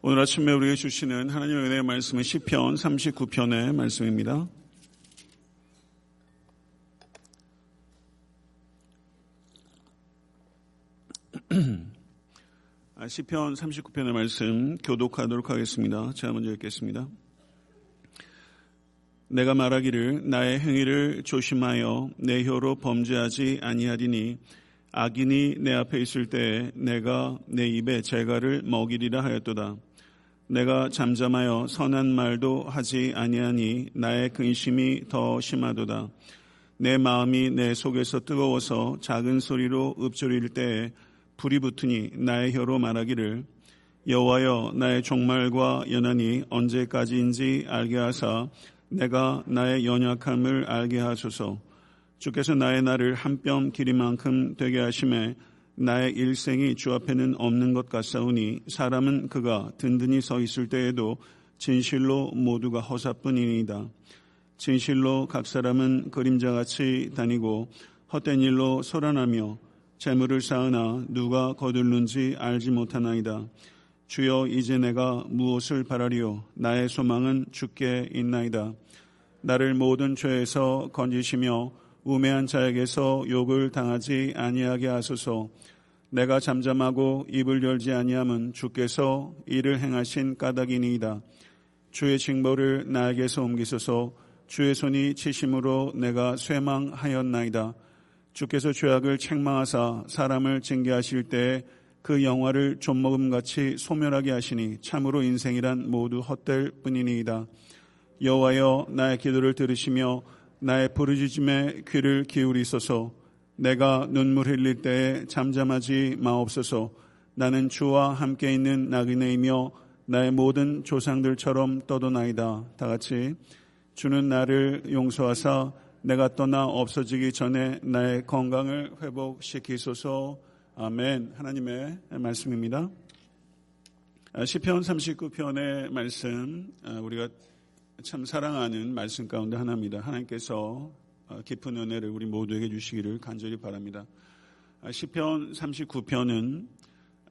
오늘 아침에 우리에게 주시는 하나님의 은혜의 말씀은 시편 39편의 말씀입니다. 아, 시편 39편의 말씀 교독하도록 하겠습니다. 제가 먼저 읽겠습니다. 내가 말하기를 나의 행위를 조심하여 내 혀로 범죄하지 아니하리니 악인이 내 앞에 있을 때에 내가 내 입에 재갈을 먹이리라 하였도다. 내가 잠잠하여 선한 말도 하지 아니하니 나의 근심이 더 심하도다. 내 마음이 내 속에서 뜨거워서 작은 소리로 읊조릴 때에 불이 붙으니 나의 혀로 말하기를 여호와여 나의 종말과 연한이 언제까지인지 알게 하사 내가 나의 연약함을 알게 하소서. 주께서 나의 날을 한뼘 길이만큼 되게 하심에 나의 일생이 주 앞에는 없는 것 같사오니 사람은 그가 든든히 서 있을 때에도 진실로 모두가 허사뿐이니이다. 진실로 각 사람은 그림자같이 다니고 헛된 일로 소란하며 재물을 쌓으나 누가 거둘는지 알지 못하나이다. 주여 이제 내가 무엇을 바라리요 나의 소망은 주께 있나이다. 나를 모든 죄에서 건지시며 우매한 자에게서 욕을 당하지 아니하게 하소서. 내가 잠잠하고 입을 열지 아니함은 주께서 이를 행하신 까닭이니이다. 주의 징벌을 나에게서 옮기소서. 주의 손이 치심으로 내가 쇠망하였나이다. 주께서 죄악을 책망하사 사람을 징계하실 때에 그 영화를 좀먹음같이 소멸하게 하시니 참으로 인생이란 모두 헛될 뿐이니이다. 여호와여 나의 기도를 들으시며 나의 부르짖음에 귀를 기울이소서 내가 눈물 흘릴 때에 잠잠하지 마옵소서 나는 주와 함께 있는 나그네이며 나의 모든 조상들처럼 떠도나이다. 다 같이 주는 나를 용서하사 내가 떠나 없어지기 전에 나의 건강을 회복시키소서 아멘. 하나님의 말씀입니다. 시편 39편의 말씀 우리가 참 사랑하는 말씀 가운데 하나입니다. 하나님께서 어, 깊은 은혜를 우리 모두에게 주시기를 간절히 바랍니다. 아, 시편 39편은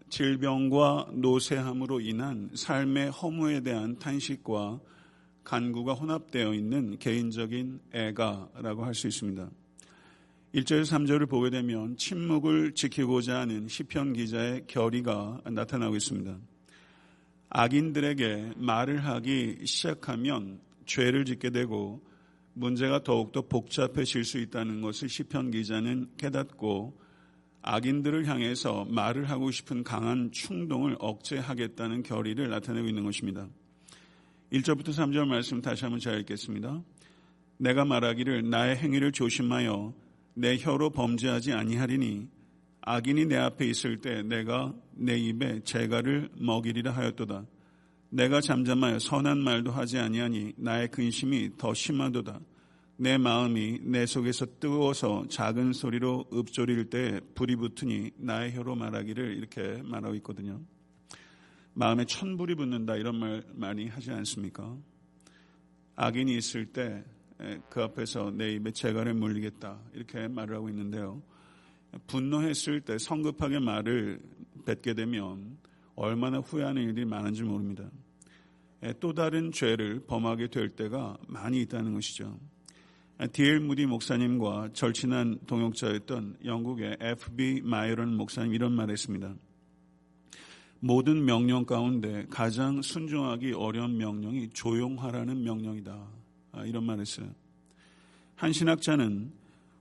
질병과 노쇠함으로 인한 삶의 허무에 대한 탄식과 간구가 혼합되어 있는 개인적인 애가라고 할 수 있습니다. 1절 3절을 보게 되면 침묵을 지키고자 하는 시편 기자의 결의가 나타나고 있습니다. 악인들에게 말을 하기 시작하면 죄를 짓게 되고 문제가 더욱더 복잡해질 수 있다는 것을 시편 기자는 깨닫고 악인들을 향해서 말을 하고 싶은 강한 충동을 억제하겠다는 결의를 나타내고 있는 것입니다. 1절부터 3절 말씀 다시 한번 잘 읽겠습니다. 내가 말하기를 나의 행위를 조심하여 내 혀로 범죄하지 아니하리니 악인이 내 앞에 있을 때 내가 내 입에 재갈을 먹이리라 하였도다. 내가 잠잠하여 선한 말도 하지 아니하니 나의 근심이 더 심하도다. 내 마음이 내 속에서 뜨거워서 작은 소리로 읊조릴 때 불이 붙으니 나의 혀로 말하기를 이렇게 말하고 있거든요. 마음에 천불이 붙는다 이런 말 많이 하지 않습니까? 악인이 있을 때 그 앞에서 내 입에 재갈을 물리겠다 이렇게 말을 하고 있는데요. 분노했을 때 성급하게 말을 뱉게 되면 얼마나 후회하는 일이 많은지 모릅니다. 또 다른 죄를 범하게 될 때가 많이 있다는 것이죠. 디엘 무디 목사님과 절친한 동역자였던 영국의 F.B. 마이런 목사님 이런 말을 했습니다. 모든 명령 가운데 가장 순종하기 어려운 명령이 조용하라는 명령이다. 아, 이런 말을 했어요. 한 신학자는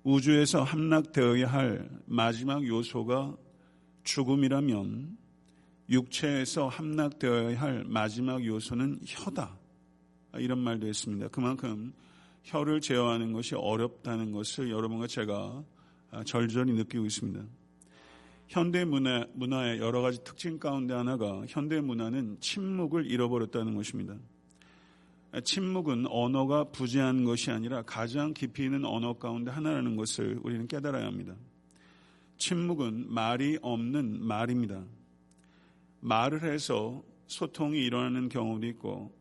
우주에서 함락되어야 할 마지막 요소가 죽음이라면 육체에서 함락되어야 할 마지막 요소는 혀다. 이런 말도 했습니다. 그만큼 혀를 제어하는 것이 어렵다는 것을 여러분과 제가 절절히 느끼고 있습니다. 현대 문화, 문화의 여러 가지 특징 가운데 하나가 현대 문화는 침묵을 잃어버렸다는 것입니다. 침묵은 언어가 부재한 것이 아니라 가장 깊이 있는 언어 가운데 하나라는 것을 우리는 깨달아야 합니다. 침묵은 말이 없는 말입니다. 말을 해서 소통이 일어나는 경우도 있고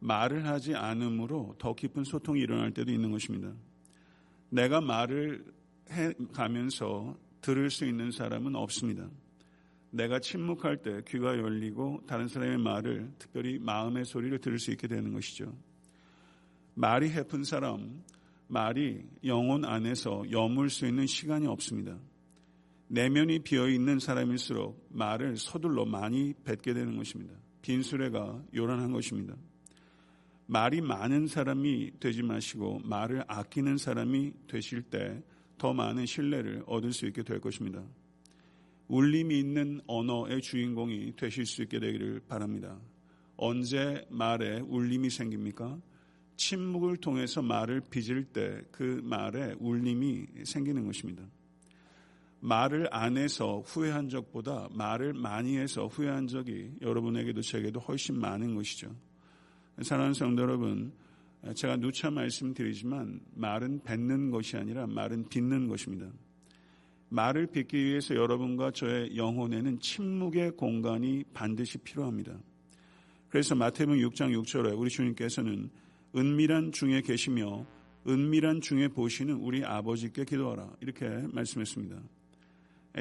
말을 하지 않으므로 더 깊은 소통이 일어날 때도 있는 것입니다. 내가 말을 해 가면서 들을 수 있는 사람은 없습니다. 내가 침묵할 때 귀가 열리고 다른 사람의 말을 특별히 마음의 소리를 들을 수 있게 되는 것이죠. 말이 해픈 사람, 말이 영혼 안에서 여물 수 있는 시간이 없습니다. 내면이 비어 있는 사람일수록 말을 서둘러 많이 뱉게 되는 것입니다. 빈수레가 요란한 것입니다. 말이 많은 사람이 되지 마시고 말을 아끼는 사람이 되실 때 더 많은 신뢰를 얻을 수 있게 될 것입니다. 울림이 있는 언어의 주인공이 되실 수 있게 되기를 바랍니다. 언제 말에 울림이 생깁니까? 침묵을 통해서 말을 빚을 때 그 말에 울림이 생기는 것입니다. 말을 안 해서 후회한 적보다 말을 많이 해서 후회한 적이 여러분에게도 제게도 훨씬 많은 것이죠. 사랑하는 성도 여러분, 제가 누차 말씀드리지만 말은 뱉는 것이 아니라 말은 빚는 것입니다. 말을 빚기 위해서 여러분과 저의 영혼에는 침묵의 공간이 반드시 필요합니다. 그래서 마태복음 6장 6절에 우리 주님께서는 은밀한 중에 계시며 은밀한 중에 보시는 우리 아버지께 기도하라 이렇게 말씀했습니다.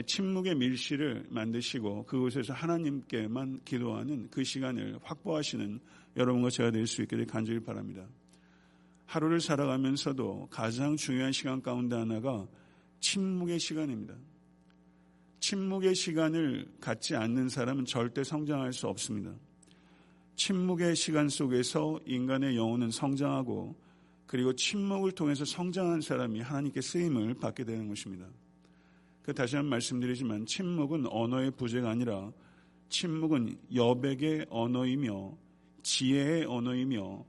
침묵의 밀실을 만드시고 그곳에서 하나님께만 기도하는 그 시간을 확보하시는 여러분과 제가 될 수 있기를 간절히 바랍니다. 하루를 살아가면서도 가장 중요한 시간 가운데 하나가 침묵의 시간입니다. 침묵의 시간을 갖지 않는 사람은 절대 성장할 수 없습니다. 침묵의 시간 속에서 인간의 영혼은 성장하고 그리고 침묵을 통해서 성장한 사람이 하나님께 쓰임을 받게 되는 것입니다. 그 다시 한번 말씀드리지만 침묵은 언어의 부재가 아니라 침묵은 여백의 언어이며 지혜의 언어이며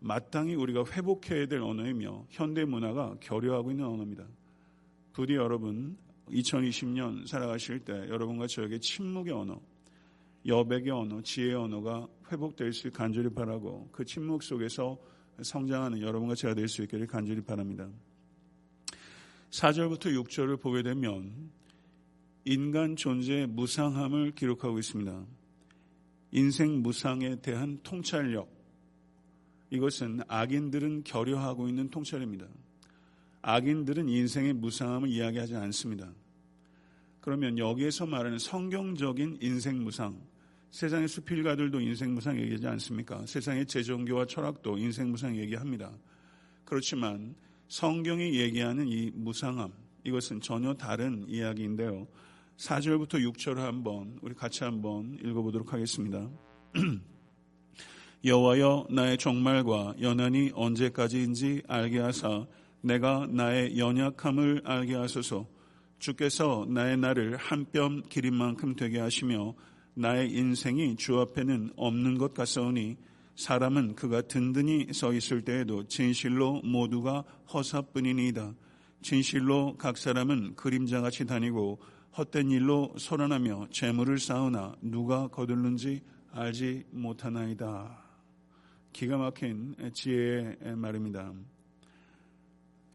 마땅히 우리가 회복해야 될 언어이며 현대 문화가 결여하고 있는 언어입니다. 부디 여러분 2020년 살아가실 때 여러분과 저에게 침묵의 언어, 여백의 언어, 지혜의 언어가 회복될 수 간절히 바라고 그 침묵 속에서 성장하는 여러분과 제가 될 수 있기를 간절히 바랍니다. 4절부터 6절을 보게 되면 인간 존재의 무상함을 기록하고 있습니다. 인생 무상에 대한 통찰력. 이것은 악인들은 결여하고 있는 통찰입니다. 악인들은 인생의 무상함을 이야기하지 않습니다. 그러면 여기에서 말하는 성경적인 인생 무상, 세상의 수필가들도 인생 무상 얘기하지 않습니까? 세상의 재종교와 철학도 인생 무상 얘기합니다. 그렇지만 성경이 얘기하는 이 무상함, 이것은 전혀 다른 이야기인데요. 4절부터 6절을 한번 우리 같이 한번 읽어보도록 하겠습니다. 여호와여 나의 종말과 연한이 언제까지인지 알게 하사 내가 나의 연약함을 알게 하소서 주께서 나의 날을 한뼘 기린 만큼 되게 하시며 나의 인생이 주 앞에는 없는 것 같사오니 사람은 그가 든든히 서 있을 때에도 진실로 모두가 허사뿐이니이다. 진실로 각 사람은 그림자같이 다니고 헛된 일로 소란하며 재물을 쌓으나 누가 거둘는지 알지 못하나이다. 기가 막힌 지혜의 말입니다.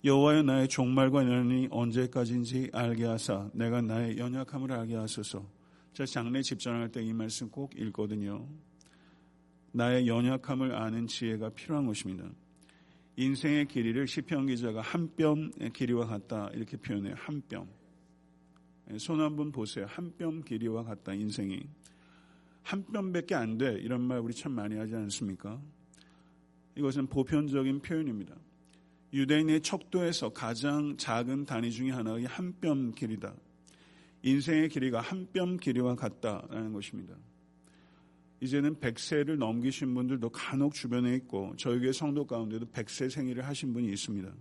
여호와여 나의 종말과 연이 언제까지인지 알게 하사 내가 나의 연약함을 알게 하소서. 제가 장례 집전할 때 이 말씀 꼭 읽거든요. 나의 연약함을 아는 지혜가 필요한 것입니다. 인생의 길이를 시편 기자가 한 뼘 길이와 같다 이렇게 표현해요. 한 뼘. 손 한 번 보세요. 한 뼘 길이와 같다 인생이. 한 뼘밖에 안 돼. 이런 말 우리 참 많이 하지 않습니까? 이것은 보편적인 표현입니다. 유대인의 척도에서 가장 작은 단위 중의 하나가 한뼘 길이다. 인생의 길이가 한 뼘 길이와 같다라는 것입니다. 이제는 100세를 넘기신 분들도 간혹 주변에 있고 저희 교회 성도 가운데도 100세 생일을 하신 분이 있습니다.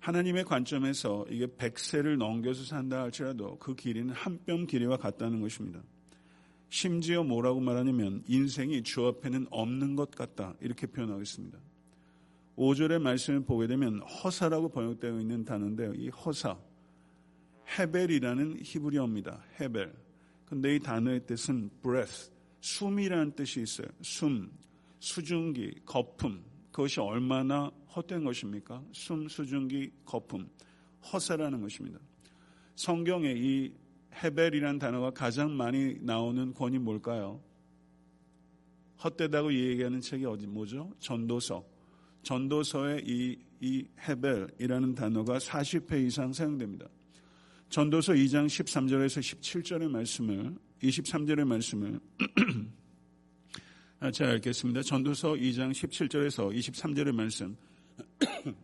하나님의 관점에서 이게 100세를 넘겨서 산다 할지라도 그 길이는 한 뼘 길이와 같다는 것입니다. 심지어 뭐라고 말하냐면 인생이 주 앞에는 없는 것 같다 이렇게 표현하겠습니다. 5절의 말씀을 보게 되면 허사라고 번역되어 있는 단어인데요. 이 허사, 헤벨이라는 히브리어입니다. 헤벨. 근데 이 단어의 뜻은 breath, 숨이라는 뜻이 있어요. 숨, 수증기, 거품. 그것이 얼마나 헛된 것입니까? 숨, 수증기, 거품. 허사라는 것입니다. 성경에 이 헤벨이라는 단어가 가장 많이 나오는 권이 뭘까요? 헛되다고 얘기하는 책이 어디 뭐죠? 전도서. 전도서에 이, 이 헤벨이라는 단어가 40회 이상 사용됩니다. 전도서 2장 13절에서 17절의 말씀을 23절의 말씀을 제가 읽겠습니다. 전도서 2장 17절에서 23절의 말씀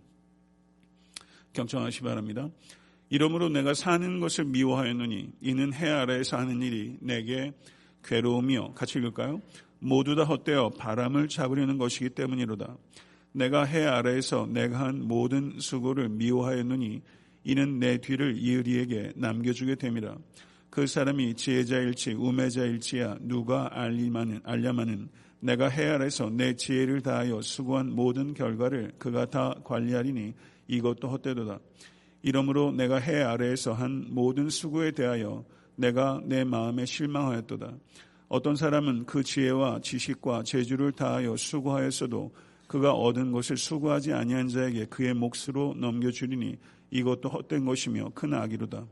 경청하시 기 바랍니다. 이러므로 내가 사는 것을 미워하였느니 이는 해 아래에서 하는 일이 내게 괴로우며 같이 읽을까요? 모두 다 헛되어 바람을 잡으려는 것이기 때문이로다. 내가 해 아래에서 내가 한 모든 수고를 미워하였느니 이는 내 뒤를 이으리에게 남겨주게 됨이라. 그 사람이 지혜자일지 우매자일지야 누가 알리마는 알려마는 내가 해 아래서 내 지혜를 다하여 수고한 모든 결과를 그가 다 관리하리니 이것도 헛되도다. 이러므로 내가 해 아래에서 한 모든 수고에 대하여 내가 내 마음에 실망하였도다. 어떤 사람은 그 지혜와 지식과 재주를 다하여 수고하였어도 그가 얻은 것을 수고하지 아니한 자에게 그의 몫으로 넘겨주리니 이것도 헛된 것이며 큰 악이로다.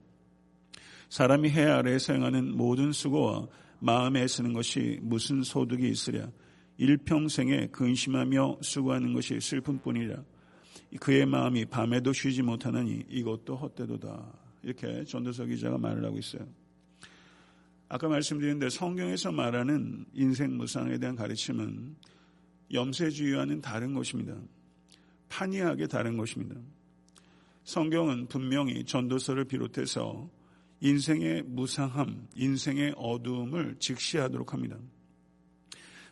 사람이 해 아래에 사용하는 모든 수고와 마음에 애쓰는 것이 무슨 소득이 있으랴. 일평생에 근심하며 수고하는 것이 슬픔뿐이라. 그의 마음이 밤에도 쉬지 못하느니 이것도 헛되도다. 이렇게 전도서 기자가 말을 하고 있어요. 아까 말씀드렸는데 성경에서 말하는 인생 무상에 대한 가르침은 염세주의와는 다른 것입니다. 판이하게 다른 것입니다. 성경은 분명히 전도서를 비롯해서 인생의 무상함, 인생의 어두움을 직시하도록 합니다.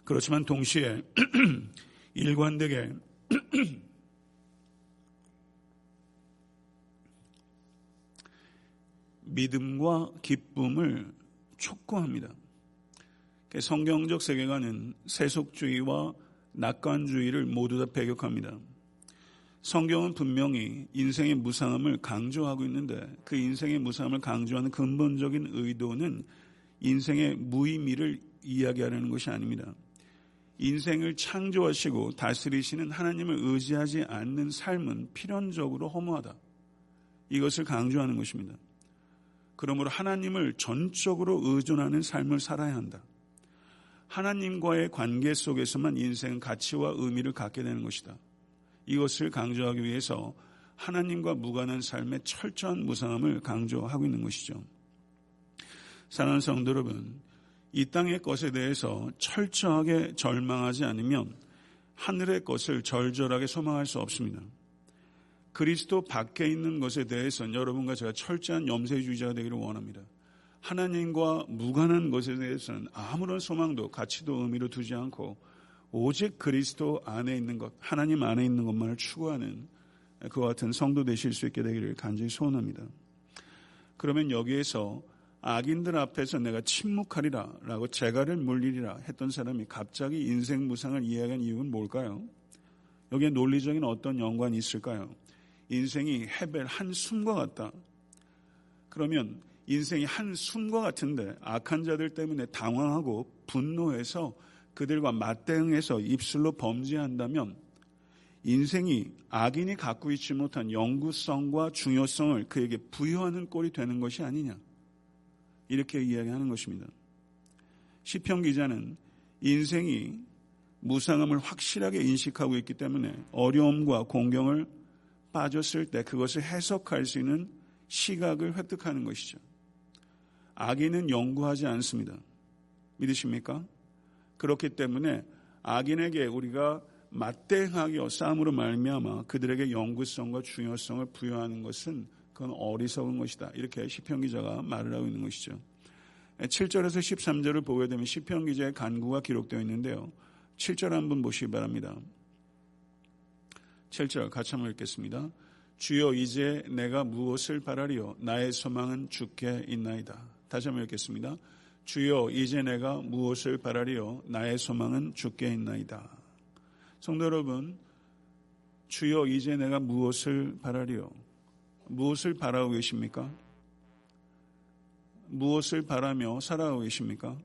그렇지만 동시에 일관되게 믿음과 기쁨을 촉구합니다. 성경적 세계관은 세속주의와 낙관주의를 모두 다 배격합니다. 성경은 분명히 인생의 무상함을 강조하고 있는데 그 인생의 무상함을 강조하는 근본적인 의도는 인생의 무의미를 이야기하려는 것이 아닙니다. 인생을 창조하시고 다스리시는 하나님을 의지하지 않는 삶은 필연적으로 허무하다. 이것을 강조하는 것입니다. 그러므로 하나님을 전적으로 의존하는 삶을 살아야 한다. 하나님과의 관계 속에서만 인생은 가치와 의미를 갖게 되는 것이다. 이것을 강조하기 위해서 하나님과 무관한 삶의 철저한 무상함을 강조하고 있는 것이죠. 사랑하는 성도 여러분, 이 땅의 것에 대해서 철저하게 절망하지 않으면 하늘의 것을 절절하게 소망할 수 없습니다. 그리스도 밖에 있는 것에 대해서는 여러분과 제가 철저한 염세주의자가 되기를 원합니다. 하나님과 무관한 것에 대해서는 아무런 소망도 가치도 의미로 두지 않고 오직 그리스도 안에 있는 것, 하나님 안에 있는 것만을 추구하는 그와 같은 성도 되실 수 있게 되기를 간절히 소원합니다. 그러면 여기에서 악인들 앞에서 내가 침묵하리라 라고 재갈을 물리리라 했던 사람이 갑자기 인생 무상을 이해하는 이유는 뭘까요? 여기에 논리적인 어떤 연관이 있을까요? 인생이 헤벨 한 숨과 같다. 그러면 인생이 한 숨과 같은데 악한 자들 때문에 당황하고 분노해서 그들과 맞대응해서 입술로 범죄한다면 인생이 악인이 갖고 있지 못한 영구성과 중요성을 그에게 부여하는 꼴이 되는 것이 아니냐. 이렇게 이야기하는 것입니다. 시편 기자는 인생이 무상함을 확실하게 인식하고 있기 때문에 어려움과 공경을 빠졌을 때 그것을 해석할 수 있는 시각을 획득하는 것이죠. 악인은 연구하지 않습니다. 믿으십니까? 그렇기 때문에 악인에게 우리가 맞대응하기어 싸움으로 말미암아 그들에게 영구성과 중요성을 부여하는 것은 그건 어리석은 것이다. 이렇게 시편 기자가 말을 하고 있는 것이죠. 7절에서 13절을 보게 되면 시편 기자의 간구가 기록되어 있는데요. 7절 한번 보시기 바랍니다. 7절 같이 한번 읽겠습니다. 주여 이제 내가 무엇을 바라리요 나의 소망은 주께 있나이다. 다시 한번 읽겠습니다. 주여 이제 내가 무엇을 바라리요 나의 소망은 주께 있나이다. 성도 여러분 주여 이제 내가 무엇을 바라리요 무엇을 바라고 계십니까? 무엇을 바라며 살아가고 계십니까?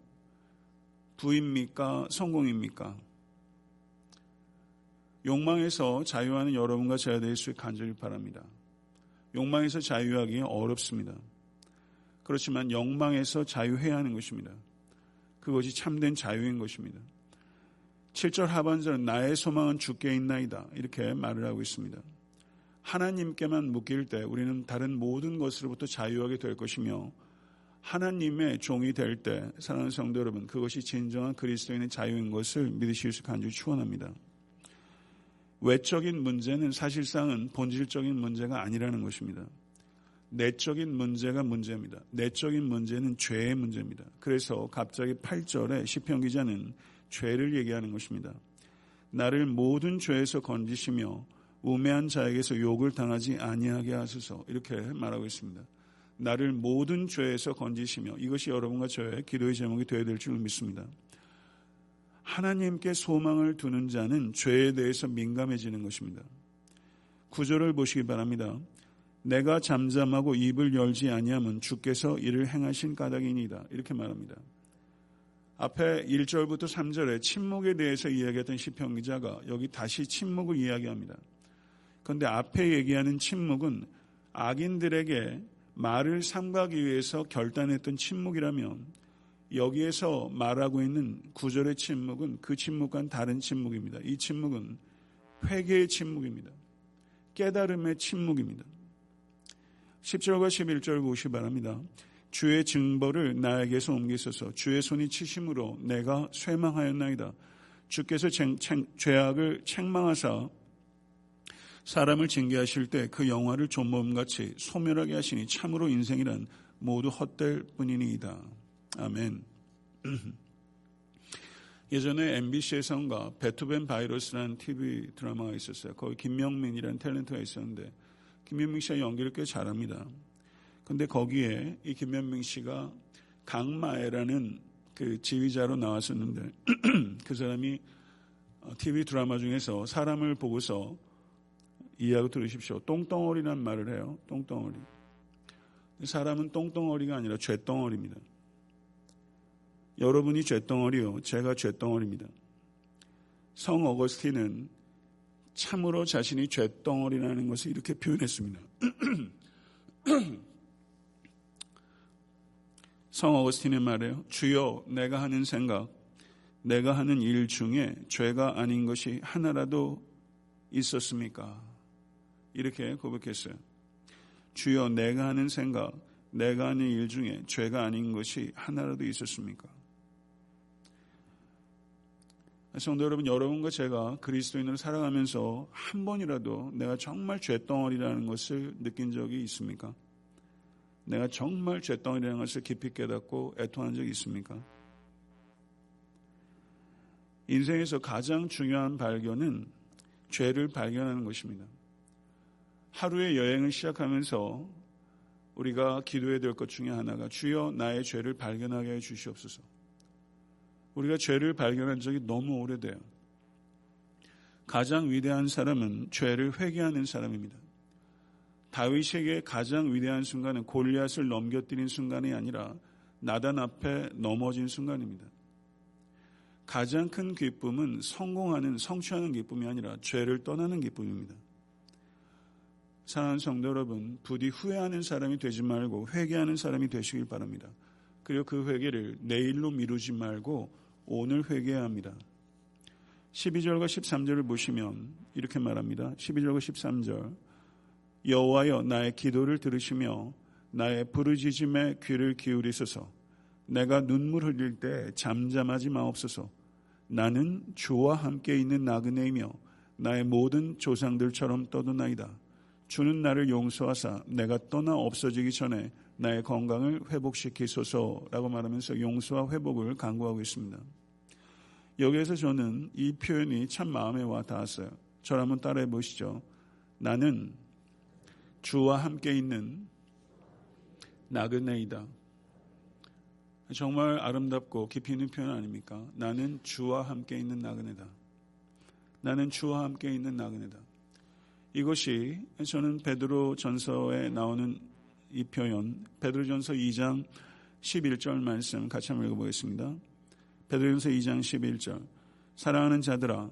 부입니까? 성공입니까? 욕망에서 자유하는 여러분과 제가 될수 있게 간절히 바랍니다. 욕망에서 자유하기 어렵습니다. 그렇지만 욕망에서 자유해야 하는 것입니다. 그것이 참된 자유인 것입니다. 7절 하반절은 나의 소망은 주께 있나이다. 이렇게 말을 하고 있습니다. 하나님께만 묶일 때 우리는 다른 모든 것으로부터 자유하게 될 것이며 하나님의 종이 될 때 사랑하는 성도 여러분 그것이 진정한 그리스도인의 자유인 것을 믿으실 수 간절히 축원합니다. 외적인 문제는 사실상은 본질적인 문제가 아니라는 것입니다. 내적인 문제가 문제입니다. 내적인 문제는 죄의 문제입니다. 그래서 갑자기 8절에 시편 기자는 죄를 얘기하는 것입니다. 나를 모든 죄에서 건지시며 우매한 자에게서 욕을 당하지 아니하게 하소서 이렇게 말하고 있습니다. 나를 모든 죄에서 건지시며 이것이 여러분과 저의 기도의 제목이 되어야 될 줄 믿습니다. 하나님께 소망을 두는 자는 죄에 대해서 민감해지는 것입니다. 구절을 보시기 바랍니다. 내가 잠잠하고 입을 열지 아니하면 주께서 이를 행하신 까닭이니다. 이렇게 말합니다. 앞에 1절부터 3절에 침묵에 대해서 이야기했던 시편 기자가 여기 다시 침묵을 이야기합니다. 그런데 앞에 얘기하는 침묵은 악인들에게 말을 삼가기 위해서 결단했던 침묵이라면 여기에서 말하고 있는 구절의 침묵은 그 침묵과는 다른 침묵입니다. 이 침묵은 회개의 침묵입니다. 깨달음의 침묵입니다. 10절과 11절 보시 바랍니다. 주의 증거를 나에게서 옮기소서 주의 손이 치심으로 내가 쇠망하였나이다. 주께서 쟁, 쟁, 죄악을 책망하사 사람을 징계하실 때 그 영화를 좀몸같이 소멸하게 하시니 참으로 인생이란 모두 헛될 뿐이니이다. 아멘. 예전에 MBC에선가 베토벤 바이러스라는 TV 드라마가 있었어요. 거기 김명민이라는 탤런트가 있었는데 김명민 씨가 연기를 꽤 잘합니다. 근데 거기에 이 김현명 씨가 강마애라는 그 지휘자로 나왔었는데 그 사람이 TV 어, 드라마 중에서 사람을 보고서 이해하고 들으십시오. 똥덩어리란 말을 해요. 똥덩어리. 사람은 똥덩어리가 아니라 죄덩어리입니다. 여러분이 죄덩어리요. 제가 죄덩어리입니다. 성 어거스틴은 참으로 자신이 죄덩어리라는 것을 이렇게 표현했습니다. 성 어거스틴의 말이에요. 주여 내가 하는 생각, 내가 하는 일 중에 죄가 아닌 것이 하나라도 있었습니까? 이렇게 고백했어요. 주여 내가 하는 생각, 내가 하는 일 중에 죄가 아닌 것이 하나라도 있었습니까? 성도 여러분, 여러분과 제가 그리스도인으로 살아가면서 한 번이라도 내가 정말 죄덩어리라는 것을 느낀 적이 있습니까? 내가 정말 죄덩이라는 것을 깊이 깨닫고 애통한 적이 있습니까? 인생에서 가장 중요한 발견은 죄를 발견하는 것입니다. 하루의 여행을 시작하면서 우리가 기도해야 될 것 중에 하나가 주여 나의 죄를 발견하게 해 주시옵소서. 우리가 죄를 발견한 적이 너무 오래돼요. 가장 위대한 사람은 죄를 회개하는 사람입니다. 다윗에게 가장 위대한 순간은 골리앗을 넘겨뜨린 순간이 아니라 나단 앞에 넘어진 순간입니다. 가장 큰 기쁨은 성공하는 성취하는 기쁨이 아니라 죄를 떠나는 기쁨입니다. 사랑하는 성도 여러분, 부디 후회하는 사람이 되지 말고 회개하는 사람이 되시길 바랍니다. 그리고 그 회개를 내일로 미루지 말고 오늘 회개해야 합니다. 12절과 13절을 보시면 이렇게 말합니다. 12절과 13절. 여호와여 나의 기도를 들으시며 나의 부르짖음에 귀를 기울이소서. 내가 눈물 흘릴 때 잠잠하지 마옵소서. 나는 주와 함께 있는 나그네이며 나의 모든 조상들처럼 떠도나이다. 주는 나를 용서하사 내가 떠나 없어지기 전에 나의 건강을 회복시키소서라고 말하면서 용서와 회복을 강구하고 있습니다. 여기에서 저는 이 표현이 참 마음에 와 닿았어요. 저를 한번 따라해 보시죠. 나는 주와 함께 있는 나그네이다. 정말 아름답고 깊이 있는 표현 아닙니까? 나는 주와 함께 있는 나그네다. 나는 주와 함께 있는 나그네다. 이것이 저는 베드로 전서에 나오는 이 표현, 베드로 전서 2장 11절 말씀 같이 한번 읽어보겠습니다. 베드로 전서 2장 11절. 사랑하는 자들아,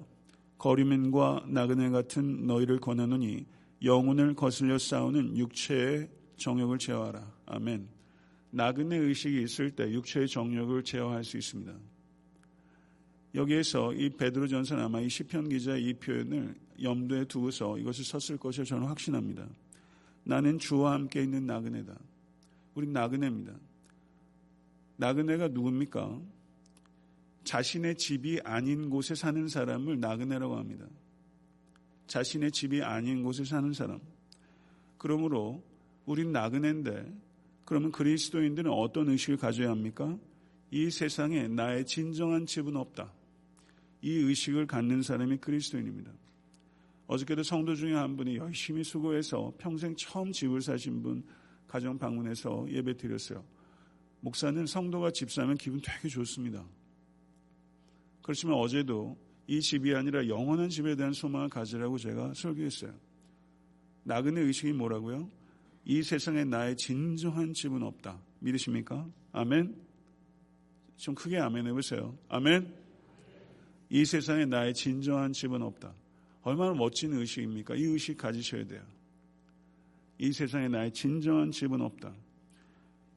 거리맨과 나그네 같은 너희를 권하노니 영혼을 거슬려 싸우는 육체의 정욕을 제어하라. 아멘. 나그네 의식이 있을 때 육체의 정욕을 제어할 수 있습니다. 여기에서 이 베드로 전서는 아마 이 시편 기자의 이 표현을 염두에 두고서 이것을 썼을 것을 저는 확신합니다. 나는 주와 함께 있는 나그네다. 우리 나그네입니다. 나그네가 누굽니까? 자신의 집이 아닌 곳에 사는 사람을 나그네라고 합니다. 자신의 집이 아닌 곳에 사는 사람. 그러므로 우린 나그네인데 그러면 그리스도인들은 어떤 의식을 가져야 합니까? 이 세상에 나의 진정한 집은 없다. 이 의식을 갖는 사람이 그리스도인입니다. 어저께도 성도 중에 한 분이 열심히 수고해서 평생 처음 집을 사신 분 가정 방문해서 예배 드렸어요. 목사는 성도가 집 사면 기분 되게 좋습니다. 그렇지만 어제도 이 집이 아니라 영원한 집에 대한 소망을 가지라고 제가 설교했어요. 나그네 의식이 뭐라고요? 이 세상에 나의 진정한 집은 없다. 믿으십니까? 아멘? 좀 크게 아멘 해보세요. 아멘? 이 세상에 나의 진정한 집은 없다. 얼마나 멋진 의식입니까? 이 의식 가지셔야 돼요. 이 세상에 나의 진정한 집은 없다.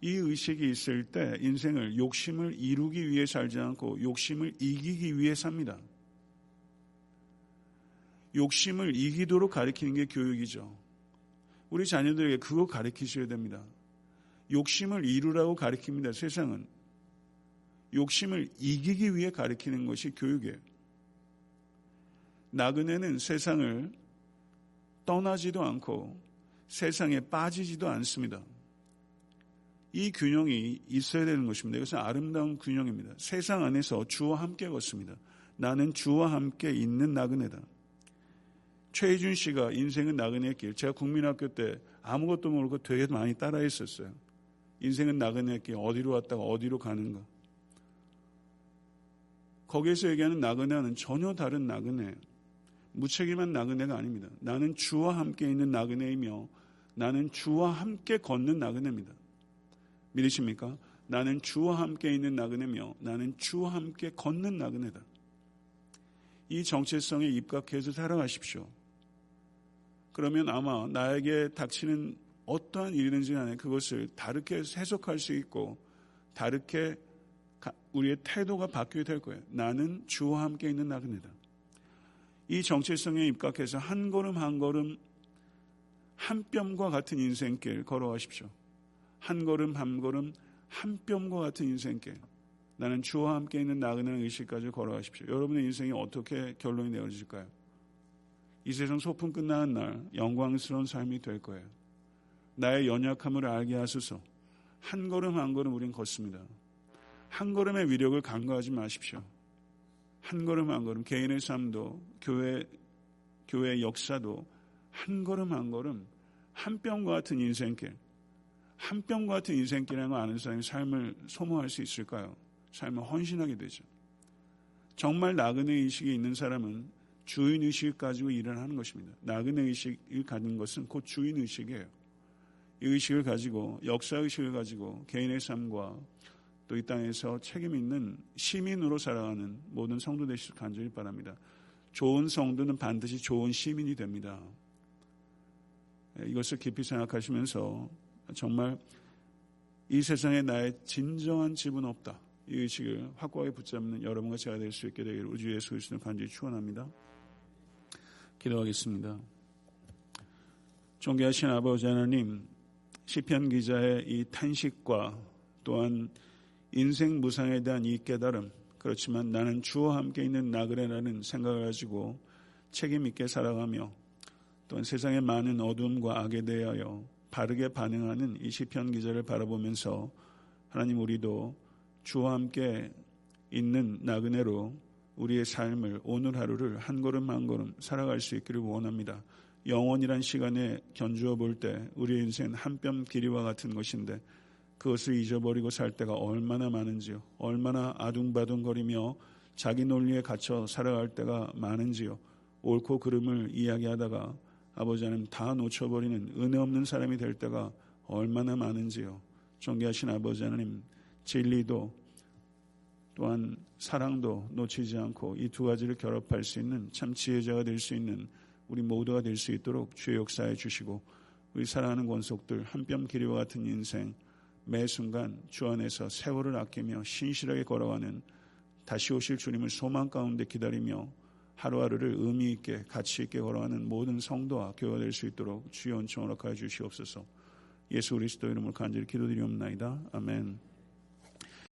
이 의식이 있을 때 인생을 욕심을 이루기 위해 살지 않고 욕심을 이기기 위해 삽니다. 욕심을 이기도록 가리키는 게 교육이죠. 우리 자녀들에게 그거 가리키셔야 됩니다. 욕심을 이루라고 가리킵니다. 세상은. 욕심을 이기기 위해 가리키는 것이 교육이에요. 나그네는 세상을 떠나지도 않고 세상에 빠지지도 않습니다. 이 균형이 있어야 되는 것입니다. 이것은 아름다운 균형입니다. 세상 안에서 주와 함께 걷습니다. 나는 주와 함께 있는 나그네다. 최희준 씨가 인생은 나그네의 길. 제가 국민학교 때 아무것도 모르고 되게 많이 따라했었어요. 인생은 나그네의 길. 어디로 왔다가 어디로 가는가. 거기에서 얘기하는 나그네는 전혀 다른 나그네예요. 무책임한 나그네가 아닙니다. 나는 주와 함께 있는 나그네이며 나는 주와 함께 걷는 나그네입니다. 믿으십니까? 나는 주와 함께 있는 나그네며 나는 주와 함께 걷는 나그네다. 이 정체성에 입각해서 살아가십시오. 그러면 아마 나에게 닥치는 어떠한 일이든지 간에 그것을 다르게 해석할 수 있고 다르게 우리의 태도가 바뀌게 될 거예요. 나는 주와 함께 있는 나그네다. 이 정체성에 입각해서 한 걸음 한 걸음 한 뼘과 같은 인생길 걸어가십시오. 한 걸음 한 걸음 한 뼘과 같은 인생길. 나는 주와 함께 있는 나그네 의식까지 걸어가십시오. 여러분의 인생이 어떻게 결론이 내어질까요? 이 세상 소풍 끝나는 날 영광스러운 삶이 될 거예요. 나의 연약함을 알게 하소서. 한 걸음 한 걸음 우린 걷습니다. 한 걸음의 위력을 간과하지 마십시오. 한 걸음 한 걸음 개인의 삶도 교회 교회 역사도 한 걸음 한 걸음 한 뼘과 같은 인생길 한 뼘과 같은 인생길이라는 걸 아는 사람이 삶을 소모할 수 있을까요? 삶을 헌신하게 되죠. 정말 나그네 의식이 있는 사람은 주인 의식을 가지고 일을 하는 것입니다. 나그네 의식을 가진 것은 곧 주인 의식이에요. 이 의식을 가지고 역사 의식을 가지고 개인의 삶과 또 이 땅에서 책임 있는 시민으로 살아가는 모든 성도 되시길 간절히 바랍니다. 좋은 성도는 반드시 좋은 시민이 됩니다. 이것을 깊이 생각하시면서 정말 이 세상에 나의 진정한 집은 없다. 이 의식을 확고하게 붙잡는 여러분과 제가 될 수 있게 되기를 우주 예수 그리스도를 간절히 축원합니다. 기도하겠습니다. 존귀하신 아버지 하나님, 시편 기자의 이 탄식과 또한 인생 무상에 대한 이 깨달음, 그렇지만 나는 주와 함께 있는 나그네라는 생각을 가지고 책임 있게 살아가며 또한 세상의 많은 어둠과 악에 대하여 바르게 반응하는 이 시편 기자를 바라보면서 하나님 우리도 주와 함께 있는 나그네로 우리의 삶을 오늘 하루를 한 걸음 한 걸음 살아갈 수 있기를 원합니다. 영원이란 시간에 견주어 볼 때 우리의 인생 한 뼘 길이와 같은 것인데 그것을 잊어버리고 살 때가 얼마나 많은지요. 얼마나 아둥바둥거리며 자기 논리에 갇혀 살아갈 때가 많은지요. 옳고 그름을 이야기하다가 아버지 하나님 다 놓쳐버리는 은혜 없는 사람이 될 때가 얼마나 많은지요. 존귀하신 아버지 하나님 진리도 또한 사랑도 놓치지 않고 이 두 가지를 결합할 수 있는 참 지혜자가 될 수 있는 우리 모두가 될 수 있도록 주의 역사해 주시고 우리 사랑하는 권속들 한 뼘 길이와 같은 인생 매 순간 주 안에서 세월을 아끼며 신실하게 걸어가는 다시 오실 주님을 소망 가운데 기다리며 하루하루를 의미 있게 가치 있게 걸어가는 모든 성도와 교회가 될 수 있도록 주여 은총 허락하여 주시옵소서. 예수 그리스도 이름을 간절히 기도드리옵나이다. 아멘.